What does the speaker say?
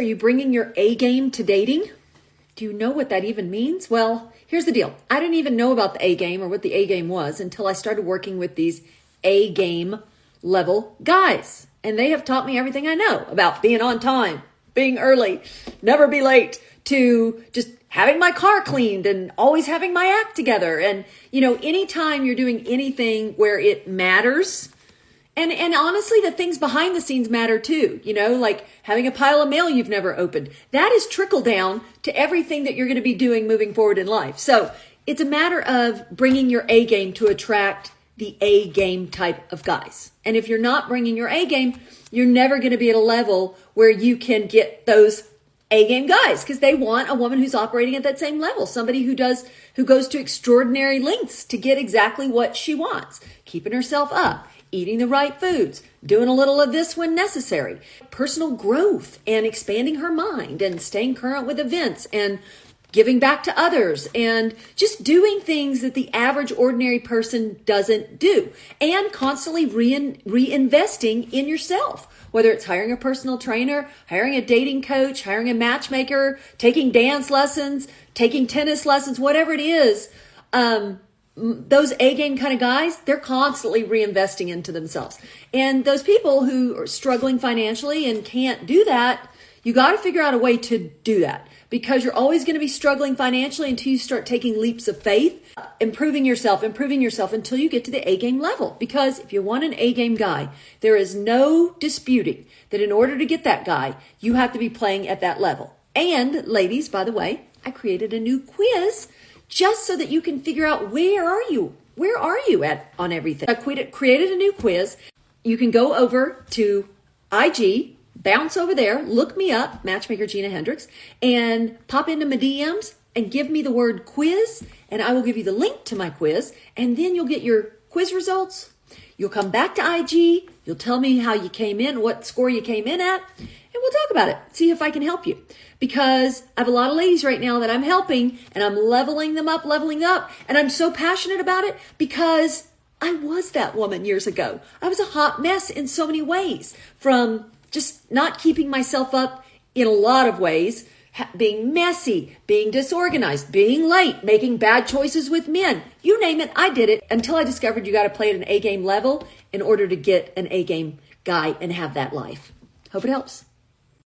Are you bringing your A game to dating? Do you know what that even means? Well, here's the deal. I didn't even know about the A game or what the A game was until I started working with these A game level guys. And they have taught me everything I know about being on time, being early, never be late, to just having my car cleaned and always having my act together. And, you know, anytime you're doing anything where it matters, and and honestly, the things behind the scenes matter too. You know, like having a pile of mail you've never opened. That is trickle down to everything that you're going to be doing moving forward in life. So it's a matter of bringing your A game to attract the A game type of guys. And if you're not bringing your A game, you're never going to be at a level where you can get those A game guys because they want a woman who's operating at that same level, somebody who does who goes to extraordinary lengths to get exactly what she wants, keeping herself up eating the right foods, doing a little of this when necessary, personal growth and expanding her mind and staying current with events and giving back to others and just doing things that the average ordinary person doesn't do and constantly rein, reinvesting in yourself. Whether it's hiring a personal trainer hiring a dating coach hiring a matchmaker taking dance lessons taking tennis lessons whatever it is um, those A game kind of guys, they're constantly reinvesting into themselves. And those people who are struggling financially and can't do that, you got to figure out a way to do that because you're always going to be struggling financially until you start taking leaps of faith, improving yourself, improving yourself until you get to the A game level. Because if you want an A game guy, there is no disputing that in order to get that guy, you have to be playing at that level. And ladies, by the way, I created a new quiz just so that you can figure out where are you? Where are you at on everything? I created a new quiz. You can go over to IG, bounce over there, look me up, Matchmaker Gina Hendrix, and pop into my DMs and give me the word quiz, and I will give you the link to my quiz, and then you'll get your quiz results. You'll come back to IG, you'll tell me how you came in, what score you came in at, we'll talk about it. See if I can help you. Because I have a lot of ladies right now that I'm helping and I'm leveling them up, leveling up. And I'm so passionate about it because I was that woman years ago. I was a hot mess in so many ways from just not keeping myself up in a lot of ways, being messy, being disorganized, being late, making bad choices with men. You name it, I did it until I discovered you got to play at an A game level in order to get an A game guy and have that life. Hope it helps.